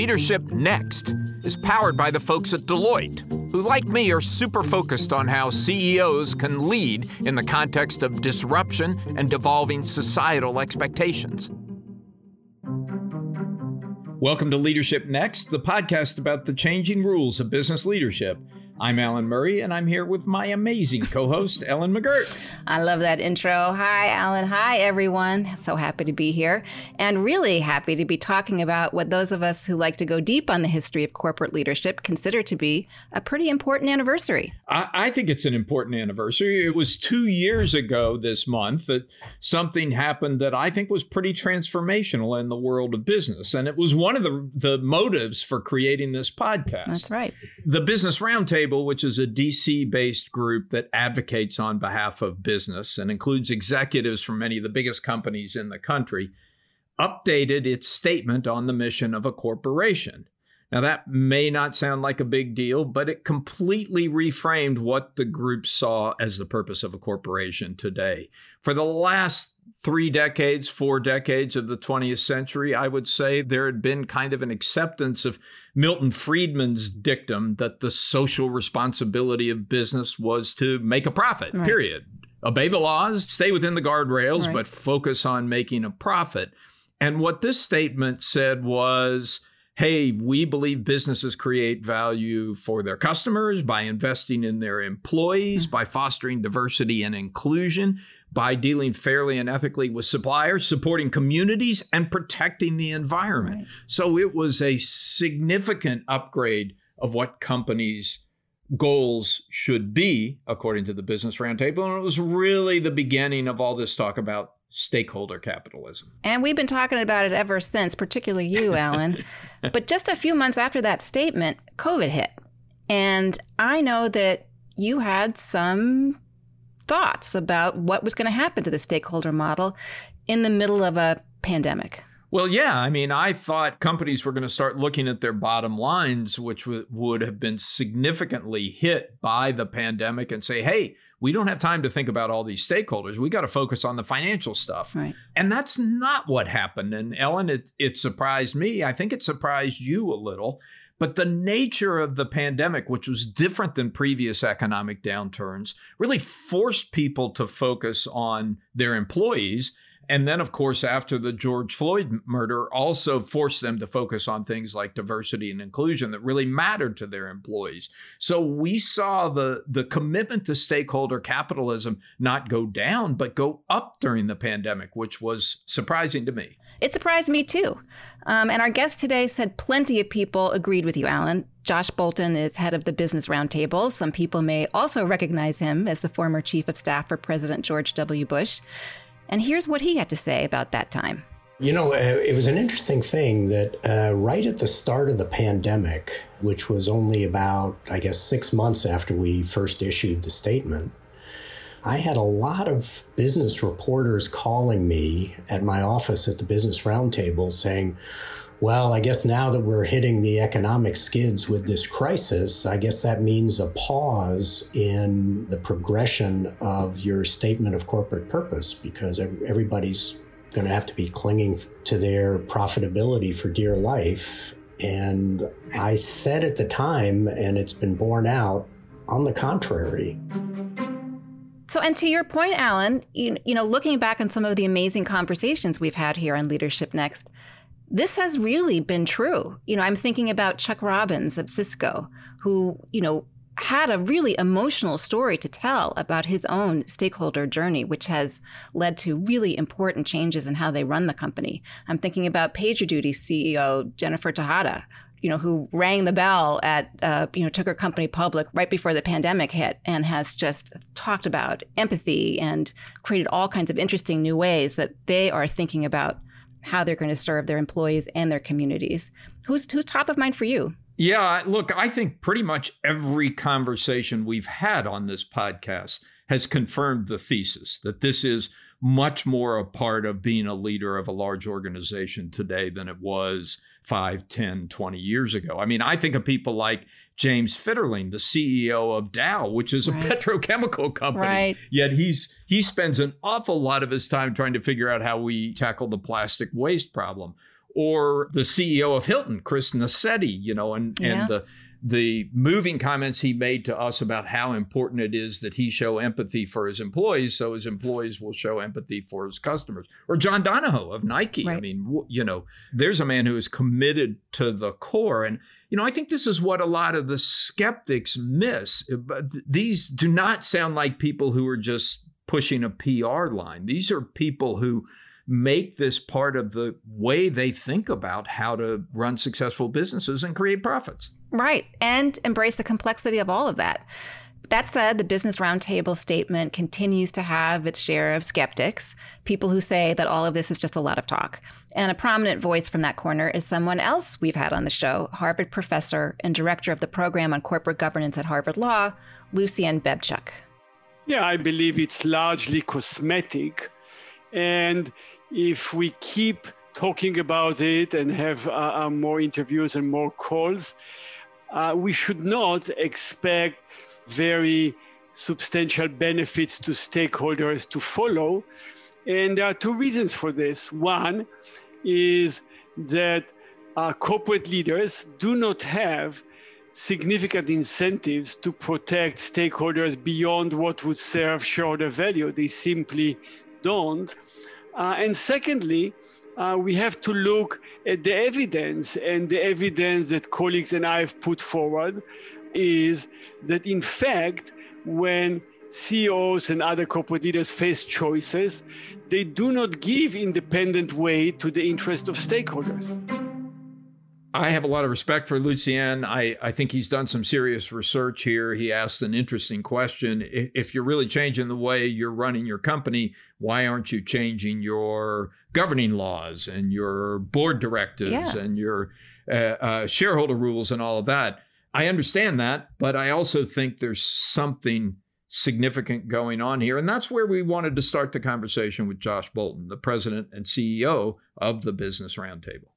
Leadership Next is powered by the folks at Deloitte, who, like me, are super focused on how CEOs can lead in the context of disruption and devolving societal expectations. Welcome to Leadership Next, the podcast about the changing rules of business leadership. I'm Alan Murray, and I'm here with my amazing co host, Ellen McGirt. I love that intro. Hi, Alan. Hi, everyone. So happy to be here, and really happy to be talking about what those of us who like to go deep on the history of corporate leadership consider to be a pretty important anniversary. I, I think it's an important anniversary. It was two years ago this month that something happened that I think was pretty transformational in the world of business. And it was one of the, the motives for creating this podcast. That's right. The Business Roundtable which is a DC based group that advocates on behalf of business and includes executives from many of the biggest companies in the country, updated its statement on the mission of a corporation. Now, that may not sound like a big deal, but it completely reframed what the group saw as the purpose of a corporation today. For the last three decades, four decades of the 20th century, I would say there had been kind of an acceptance of Milton Friedman's dictum that the social responsibility of business was to make a profit, right. period. Obey the laws, stay within the guardrails, right. but focus on making a profit. And what this statement said was, hey, we believe businesses create value for their customers by investing in their employees, mm-hmm. by fostering diversity and inclusion, by dealing fairly and ethically with suppliers, supporting communities, and protecting the environment. Right. So it was a significant upgrade of what companies' goals should be, according to the Business Roundtable. And it was really the beginning of all this talk about stakeholder capitalism. And we've been talking about it ever since, particularly you, Alan. but just a few months after that statement, COVID hit. And I know that you had some thoughts about what was going to happen to the stakeholder model in the middle of a pandemic. Well, yeah. I mean, I thought companies were going to start looking at their bottom lines, which w- would have been significantly hit by the pandemic, and say, hey, we don't have time to think about all these stakeholders. We got to focus on the financial stuff. Right. And that's not what happened. And Ellen, it, it surprised me. I think it surprised you a little but the nature of the pandemic, which was different than previous economic downturns, really forced people to focus on their employees and then, of course, after the George Floyd murder, also forced them to focus on things like diversity and inclusion that really mattered to their employees. So we saw the, the commitment to stakeholder capitalism not go down, but go up during the pandemic, which was surprising to me. It surprised me too. Um, and our guest today said plenty of people agreed with you, Alan. Josh Bolten is head of the Business Roundtable. Some people may also recognize him as the former chief of staff for President George W. Bush. And here's what he had to say about that time. You know, uh, it was an interesting thing that uh, right at the start of the pandemic, which was only about, I guess, six months after we first issued the statement, I had a lot of business reporters calling me at my office at the Business Roundtable saying, well, I guess now that we're hitting the economic skids with this crisis, I guess that means a pause in the progression of your statement of corporate purpose because everybody's going to have to be clinging to their profitability for dear life. And I said at the time, and it's been borne out, on the contrary. So, and to your point, Alan, you, you know, looking back on some of the amazing conversations we've had here on Leadership Next, this has really been true. You know, I'm thinking about Chuck Robbins of Cisco, who, you know, had a really emotional story to tell about his own stakeholder journey, which has led to really important changes in how they run the company. I'm thinking about PagerDuty CEO Jennifer Tejada, you know, who rang the bell at, uh, you know, took her company public right before the pandemic hit and has just talked about empathy and created all kinds of interesting new ways that they are thinking about how they're going to serve their employees and their communities. Who's who's top of mind for you? Yeah, look, I think pretty much every conversation we've had on this podcast has confirmed the thesis that this is much more a part of being a leader of a large organization today than it was 5, 10, 20 years ago. I mean, I think of people like James Fitterling, the CEO of Dow, which is a right. petrochemical company. Right. Yet he's he spends an awful lot of his time trying to figure out how we tackle the plastic waste problem. or the CEO of Hilton, Chris Nassetta, you know, and, yeah. and the the moving comments he made to us about how important it is that he show empathy for his employees so his employees will show empathy for his customers or john donahoe of nike right. i mean you know there's a man who is committed to the core and you know i think this is what a lot of the skeptics miss uh, but these do not sound like people who are just pushing a pr line these are people who make this part of the way they think about how to run successful businesses and create profits Right. And embrace the complexity of all of that. That said, the Business Roundtable statement continues to have its share of skeptics, people who say that all of this is just a lot of talk. And a prominent voice from that corner is someone else we've had on the show, Harvard professor and director of the program on corporate governance at Harvard Law, Lucian Bebchuk. Yeah, I believe it's largely cosmetic. And if we keep talking about it and have uh, uh more interviews and more calls, uh, we should not expect very substantial benefits to stakeholders to follow. And there are two reasons for this. One is that uh, corporate leaders do not have significant incentives to protect stakeholders beyond what would serve shareholder value. They simply don't. Uh, and secondly, uh, we have to look at the evidence, and the evidence that colleagues and I have put forward is that, in fact, when CEOs and other corporate leaders face choices, they do not give independent weight to the interest of stakeholders. I have a lot of respect for Lucian. I, I think he's done some serious research here. He asked an interesting question. If you're really changing the way you're running your company, why aren't you changing your governing laws and your board directives yeah. and your uh, uh, shareholder rules and all of that? I understand that, but I also think there's something significant going on here. And that's where we wanted to start the conversation with Josh Bolten, the president and CEO of the Business Roundtable.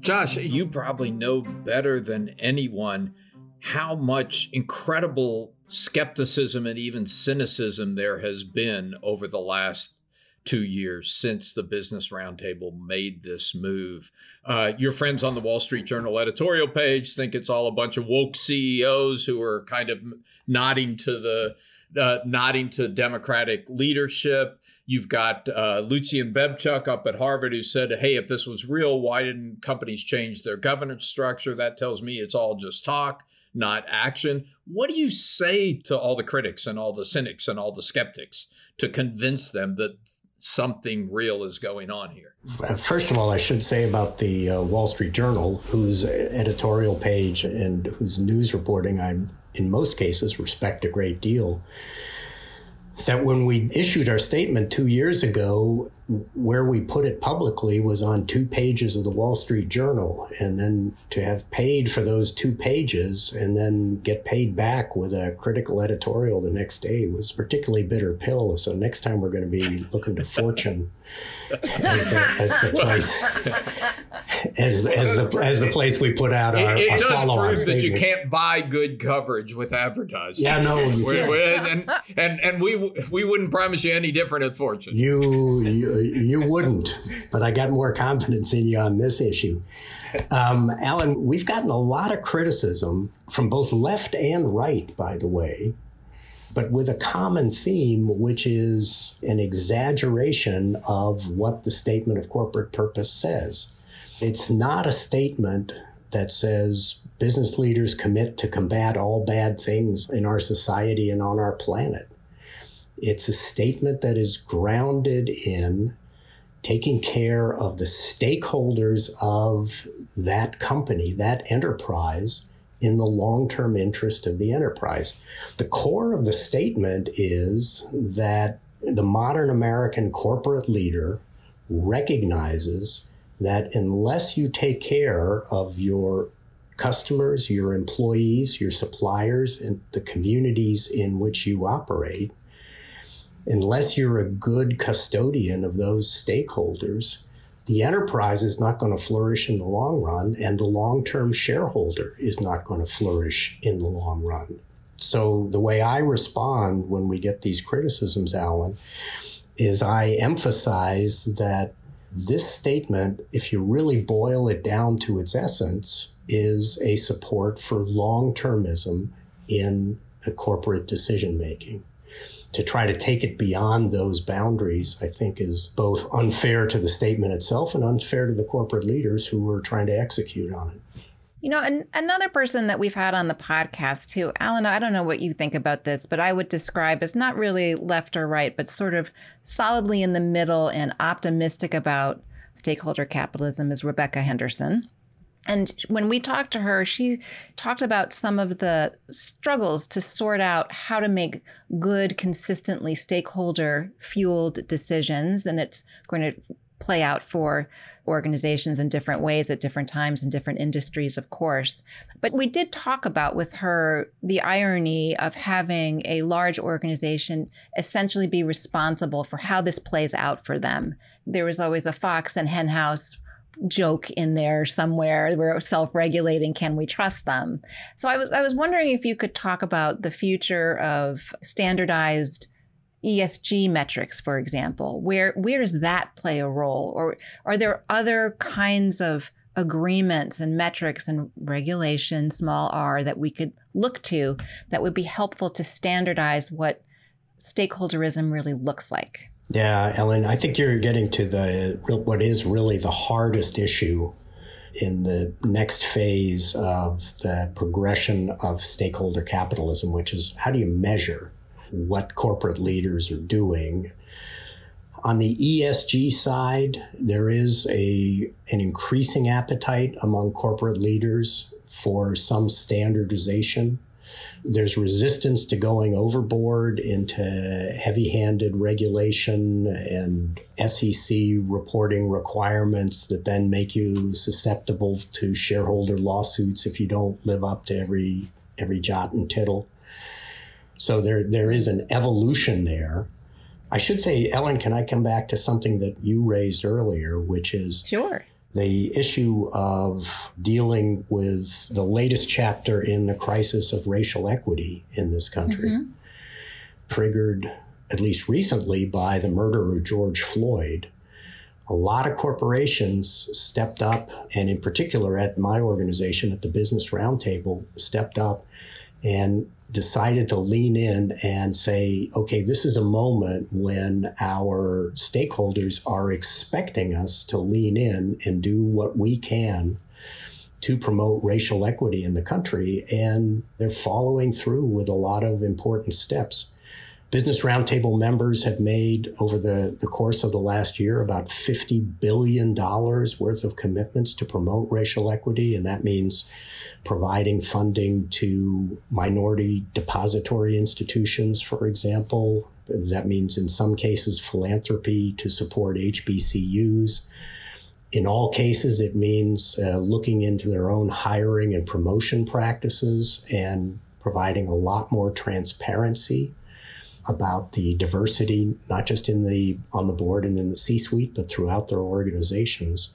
Josh, you probably know better than anyone how much incredible skepticism and even cynicism there has been over the last two years since the Business Roundtable made this move. Uh, your friends on the Wall Street Journal editorial page think it's all a bunch of woke CEOs who are kind of nodding to the uh, nodding to Democratic leadership. You've got uh, Lucian Bebchuk up at Harvard who said, hey, if this was real, why didn't companies change their governance structure? That tells me it's all just talk, not action. What do you say to all the critics and all the cynics and all the skeptics to convince them that something real is going on here? First of all, I should say about the uh, Wall Street Journal, whose editorial page and whose news reporting I, in most cases, respect a great deal that when we issued our statement two years ago, where we put it publicly was on two pages of the Wall Street Journal. And then to have paid for those two pages and then get paid back with a critical editorial the next day was particularly bitter pill. So next time we're going to be looking to Fortune as the, as the place as, as the as the place we put out our. It, it our does prove that you can't buy good coverage with advertising. Yeah, no, we're, we're, and, and and we we wouldn't promise you any different at Fortune. You you, you wouldn't, but I got more confidence in you on this issue. Um, Alan, we've gotten a lot of criticism from both left and right, by the way, but with a common theme, which is an exaggeration of what the statement of corporate purpose says. It's not a statement that says business leaders commit to combat all bad things in our society and on our planet. It's a statement that is grounded in taking care of the stakeholders of that company, that enterprise, in the long term interest of the enterprise. The core of the statement is that the modern American corporate leader recognizes that unless you take care of your customers, your employees, your suppliers, and the communities in which you operate, unless you're a good custodian of those stakeholders, the enterprise is not going to flourish in the long run, and the long term shareholder is not going to flourish in the long run. So, the way I respond when we get these criticisms, Alan, is I emphasize that this statement, if you really boil it down to its essence, is a support for long termism in corporate decision making. To try to take it beyond those boundaries, I think, is both unfair to the statement itself and unfair to the corporate leaders who are trying to execute on it. You know, an, another person that we've had on the podcast too, Alan, I don't know what you think about this, but I would describe as not really left or right, but sort of solidly in the middle and optimistic about stakeholder capitalism is Rebecca Henderson. And when we talked to her, she talked about some of the struggles to sort out how to make good, consistently stakeholder fueled decisions. And it's going to play out for organizations in different ways at different times in different industries, of course. But we did talk about with her the irony of having a large organization essentially be responsible for how this plays out for them. There was always a fox and henhouse joke in there somewhere. We're self-regulating. Can we trust them? So I was I was wondering if you could talk about the future of standardized ESG metrics, for example, where where does that play a role, or are there other kinds of agreements and metrics and regulation, small r, that we could look to that would be helpful to standardize what stakeholderism really looks like? Yeah, Ellen, I think you're getting to the what is really the hardest issue in the next phase of the progression of stakeholder capitalism, which is how do you measure what corporate leaders are doing. On the ESG side, there is a, an increasing appetite among corporate leaders for some standardization. There's resistance to going overboard into heavy handed regulation and SEC reporting requirements that then make you susceptible to shareholder lawsuits if you don't live up to every, every jot and tittle. So there, there is an evolution there. I should say, Ellen, can I come back to something that you raised earlier, which is sure the issue of dealing with the latest chapter in the crisis of racial equity in this country, mm-hmm. triggered at least recently by the murder of George Floyd. A lot of corporations stepped up, and in particular at my organization, at the Business Roundtable, stepped up and decided to lean in and say, okay, this is a moment when our stakeholders are expecting us to lean in and do what we can to promote racial equity in the country. And they're following through with a lot of important steps. Business Roundtable members have made over the, the course of the last year about $50 billion worth of commitments to promote racial equity. And that means providing funding to minority depository institutions, for example. That means in some cases philanthropy to support HBCUs. In all cases, it means uh, looking into their own hiring and promotion practices and providing a lot more transparency about the diversity, not just in the on the board and in the C-suite, but throughout their organizations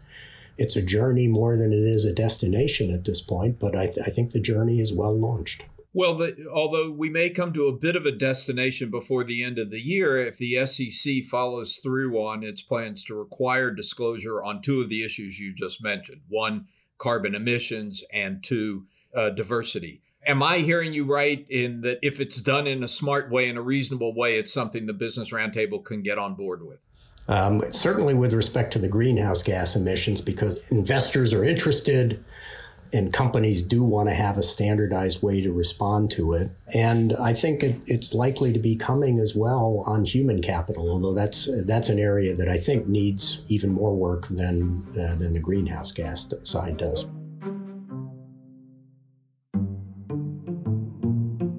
it's a journey more than it is a destination at this point, but I, th- I think the journey is well launched. Well, the, although we may come to a bit of a destination before the end of the year, if the SEC follows through on its plans to require disclosure on two of the issues you just mentioned one, carbon emissions, and two, uh, diversity. Am I hearing you right in that if it's done in a smart way, in a reasonable way, it's something the Business Roundtable can get on board with? Um, certainly with respect to the greenhouse gas emissions, because investors are interested and companies do want to have a standardized way to respond to it. And I think it, it's likely to be coming as well on human capital, although that's that's an area that I think needs even more work than uh, than the greenhouse gas side does.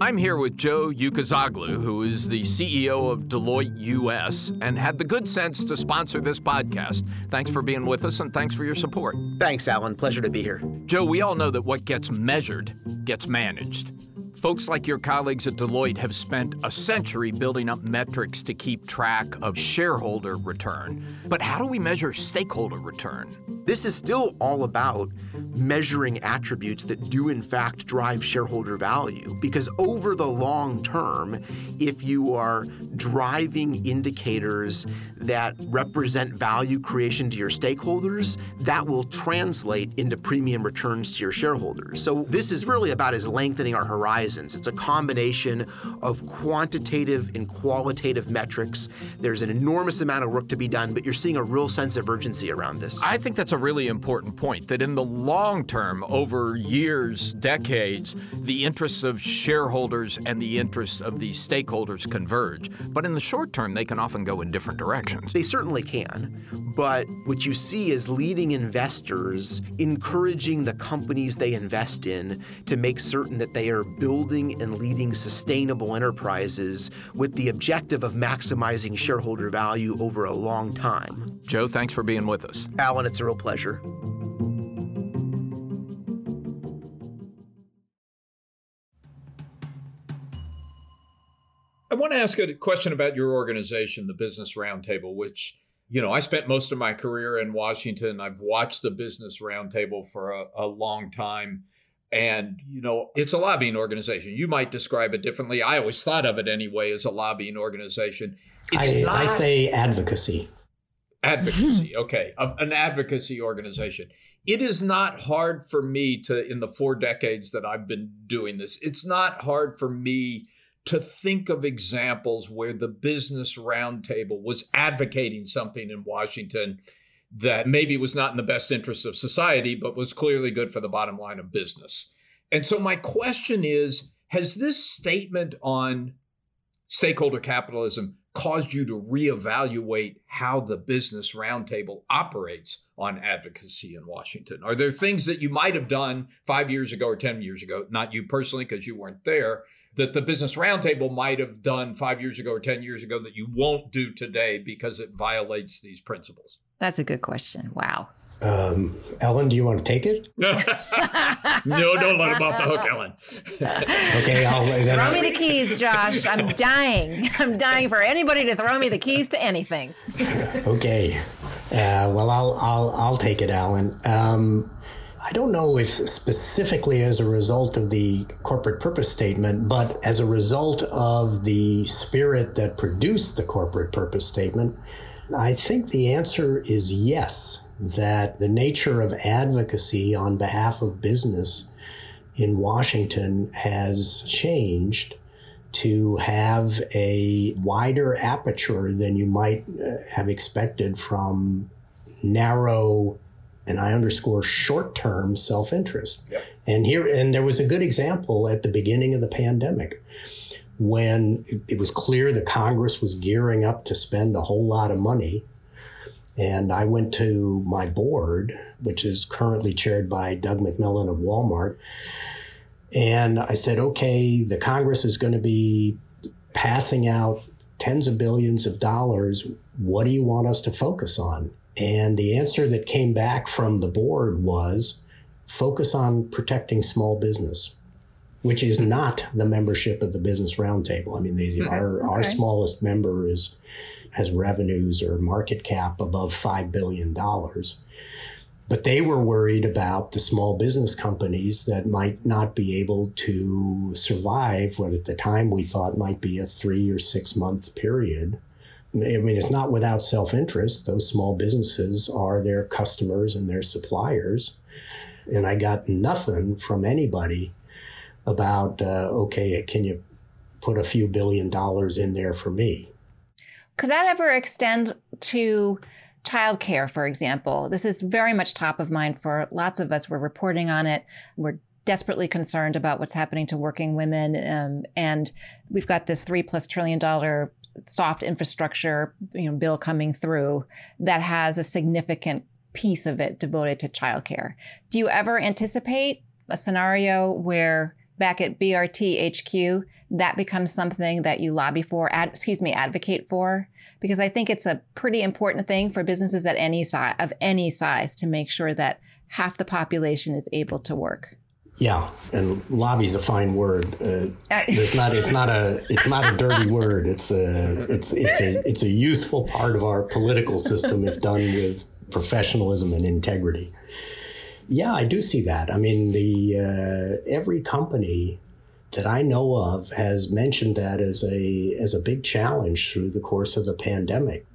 I'm here with Joe Ucuzoglu, who is the CEO of Deloitte US and had the good sense to sponsor this podcast. Thanks for being with us and thanks for your support. Thanks, Alan. Pleasure to be here. Joe, we all know that what gets measured gets managed. Folks like your colleagues at Deloitte have spent a century building up metrics to keep track of shareholder return. But how do we measure stakeholder return? This is still all about measuring attributes that do, in fact, drive shareholder value. Because over the long term, if you are driving indicators that represent value creation to your stakeholders, that will translate into premium returns to your shareholders. So, this is really about is lengthening our horizons. It's a combination of quantitative and qualitative metrics. There's an enormous amount of work to be done, but you're seeing a real sense of urgency around this. I think that's a really important point that in the long term, over years, decades, the interests of shareholders and the interests of these stakeholders converge. But in the short term, they can often go in different directions. They certainly can. But what you see is leading investors encouraging the companies they invest in to make certain that they are building and leading sustainable enterprises with the objective of maximizing shareholder value over a long time. Joe, thanks for being with us. Alan, it's a real pleasure. I want to ask a question about your organization, the Business Roundtable, which, you know, I spent most of my career in Washington. I've watched the Business Roundtable for a, a long time. And, you know, it's a lobbying organization. You might describe it differently. I always thought of it anyway as a lobbying organization. I, not, I, say advocacy. Advocacy, okay. An advocacy organization. It is not hard for me to, in the four decades that I've been doing this, it's not hard for me to think of examples where the business roundtable was advocating something in Washington that maybe was not in the best interest of society, but was clearly good for the bottom line of business. And so, my question is Has this statement on stakeholder capitalism caused you to reevaluate how the business roundtable operates on advocacy in Washington? Are there things that you might have done five years ago or 10 years ago, not you personally, because you weren't there, that the Business Roundtable might have done five years ago or 10 years ago that you won't do today because it violates these principles? That's a good question. Wow. Um, Ellen, do you want to take it? no, don't let him off the hook, Ellen. okay, I'll throw I'll... me the keys, Josh. I'm dying. I'm dying for anybody to throw me the keys to anything. okay, uh, well, I'll I'll I'll take it, Alan. Um, I don't know if specifically as a result of the corporate purpose statement, but as a result of the spirit that produced the corporate purpose statement, I think the answer is yes, that the nature of advocacy on behalf of business in Washington has changed to have a wider aperture than you might uh, have expected from narrow and I underscore short term self interest. Yep. And here, and there was a good example at the beginning of the pandemic when it was clear the Congress was gearing up to spend a whole lot of money. And I went to my board, which is currently chaired by Doug McMillon of Walmart. And I said, okay, the Congress is going to be passing out tens of billions of dollars. What do you want us to focus on? And the answer that came back from the board was focus on protecting small business, which is not the membership of the Business Roundtable. I mean, they, mm-hmm. our, okay. our smallest member is has revenues or market cap above $5 billion. But they were worried about the small business companies that might not be able to survive what at the time we thought might be a three or six month period I mean, it's not without self interest. Those small businesses are their customers and their suppliers. And I got nothing from anybody about, uh, okay, can you put a few billion dollars in there for me? Could that ever extend to childcare, for example? This is very much top of mind for lots of us. We're reporting on it. We're desperately concerned about what's happening to working women. Um, and we've got this three plus trillion dollar soft infrastructure you know bill coming through that has a significant piece of it devoted to childcare. Do you ever anticipate a scenario where back at BRT HQ that becomes something that you lobby for, ad, excuse me, advocate for? Because I think it's a pretty important thing for businesses at any size of any size to make sure that half the population is able to work. Yeah, and lobby's a fine word. Uh, it's not. It's not a. It's not a dirty word. It's a. It's it's a. It's a useful part of our political system if done with professionalism and integrity. Yeah, I do see that. I mean, the uh, every company that I know of has mentioned that as a as a big challenge through the course of the pandemic.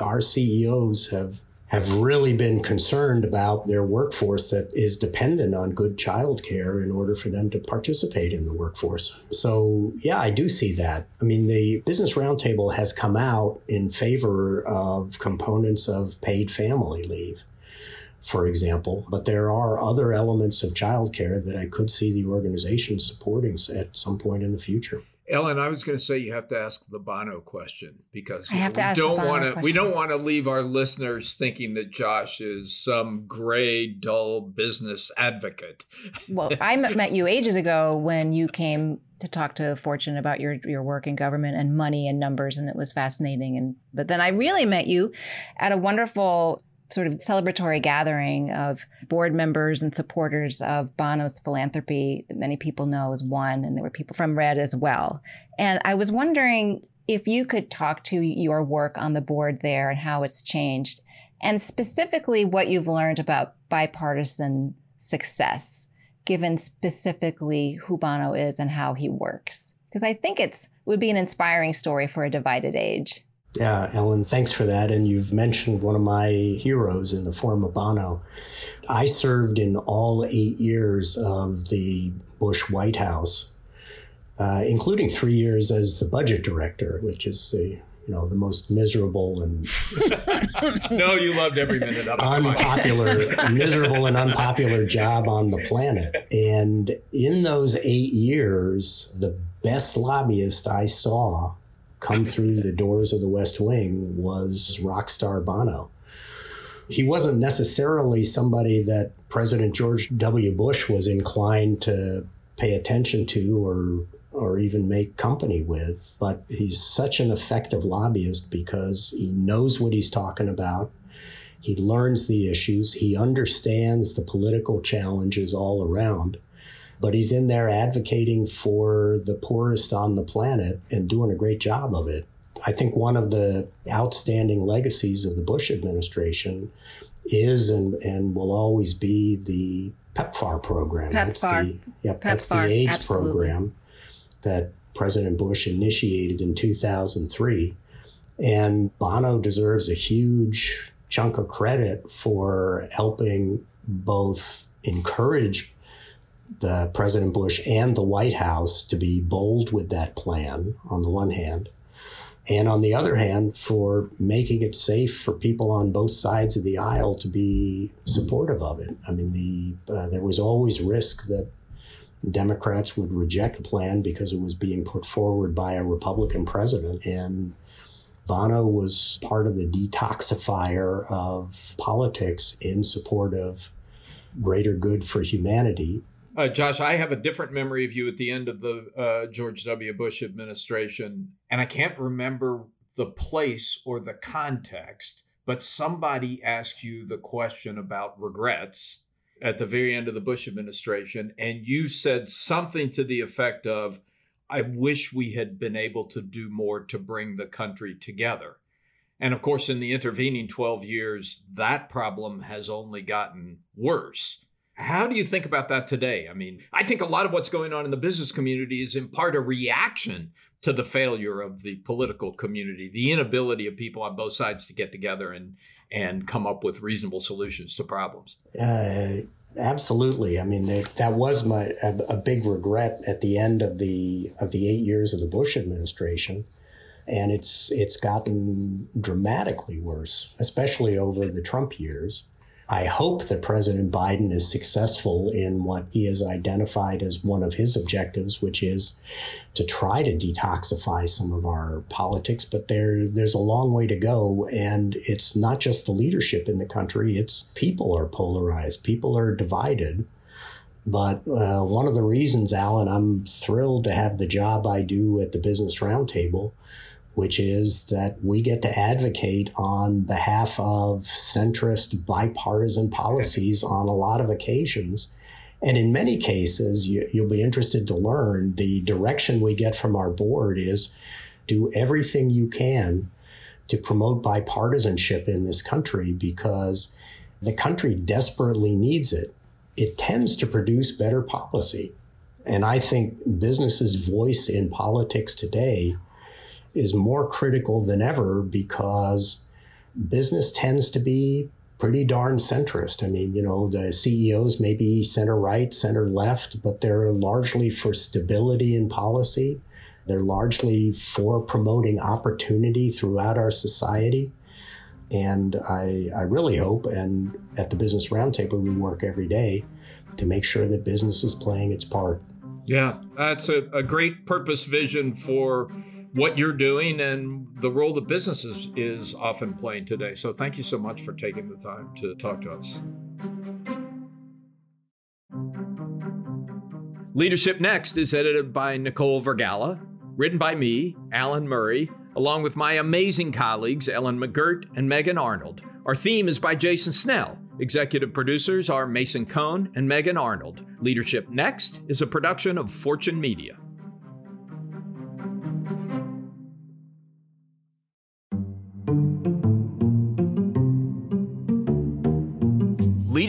Our CEOs have have really been concerned about their workforce that is dependent on good childcare in order for them to participate in the workforce. So, yeah, I do see that. I mean, the Business Roundtable has come out in favor of components of paid family leave for example. But there are other elements of childcare that I could see the organization supporting at some point in the future. Ellen, I was going to say you have to ask the Bono question because have we don't want to we don't want to leave our listeners thinking that Josh is some gray, dull business advocate. well, I met you ages ago when you came to talk to Fortune about your your work in government and money and numbers, and it was fascinating. And but then I really met you at a wonderful sort of celebratory gathering of board members and supporters of Bono's philanthropy that many people know as one, and there were people from Red as well. And I was wondering if you could talk to your work on the board there and how it's changed, and specifically what you've learned about bipartisan success, given specifically who Bono is and how he works. Because I think it's would be an inspiring story for a divided age. Yeah, Ellen, thanks for that. And you've mentioned one of my heroes in the form of Bono. I served in all eight years of the Bush White House, uh, including three years as the budget director, which is the you know the most miserable and no, you loved every minute of it. Unpopular, miserable and unpopular job on the planet. And in those eight years, the best lobbyist I saw come through the doors of the West Wing was rock star Bono. He wasn't necessarily somebody that President George W. Bush was inclined to pay attention to or or even make company with, but he's such an effective lobbyist because he knows what he's talking about. He learns the issues, he understands the political challenges all around but he's in there advocating for the poorest on the planet and doing a great job of it. I think one of the outstanding legacies of the Bush administration is and, and will always be the PEPFAR program. PEPFAR. That's the, yep, PEPFAR. That's the AIDS Absolutely. program that President Bush initiated in 2003. And Bono deserves a huge chunk of credit for helping both encourage the President Bush and the White House to be bold with that plan on the one hand, and on the other hand, for making it safe for people on both sides of the aisle to be supportive of it. I mean, the uh, there was always risk that Democrats would reject a plan because it was being put forward by a Republican president, and Bono was part of the detoxifier of politics in support of greater good for humanity uh, Josh, I have a different memory of you at the end of the uh, George W. Bush administration, and I can't remember the place or the context, but somebody asked you the question about regrets at the very end of the Bush administration, and you said something to the effect of, I wish we had been able to do more to bring the country together. And of course, in the intervening 12 years, that problem has only gotten worse. How do you think about that today? I mean, I think a lot of what's going on in the business community is in part a reaction to the failure of the political community, the inability of people on both sides to get together and and come up with reasonable solutions to problems. Uh, absolutely. I mean, that was my a, a big regret at the end of the of the eight years of the Bush administration and it's it's gotten dramatically worse, especially over the Trump years. I hope that President Biden is successful in what he has identified as one of his objectives, which is to try to detoxify some of our politics. But there, there's a long way to go. And it's not just the leadership in the country, it's people are polarized, people are divided. But uh, one of the reasons, Alan, I'm thrilled to have the job I do at the Business Roundtable which is that we get to advocate on behalf of centrist bipartisan policies on a lot of occasions. And in many cases, you, you'll be interested to learn the direction we get from our board is do everything you can to promote bipartisanship in this country because the country desperately needs it. It tends to produce better policy. And I think business's voice in politics today is more critical than ever because business tends to be pretty darn centrist. I mean, you know, the CEOs may be center right, center left, but they're largely for stability in policy. They're largely for promoting opportunity throughout our society. And I, I really hope, and at the Business Roundtable, we work every day to make sure that business is playing its part. Yeah, that's a, a great purpose vision for what you're doing and the role that businesses is often playing today. So thank you so much for taking the time to talk to us. Leadership Next is edited by Nicole Vergala, written by me, Alan Murray, along with my amazing colleagues Ellen McGirt and Megan Arnold. Our theme is by Jason Snell. Executive producers are Mason Cohn and Megan Arnold. Leadership Next is a production of Fortune Media.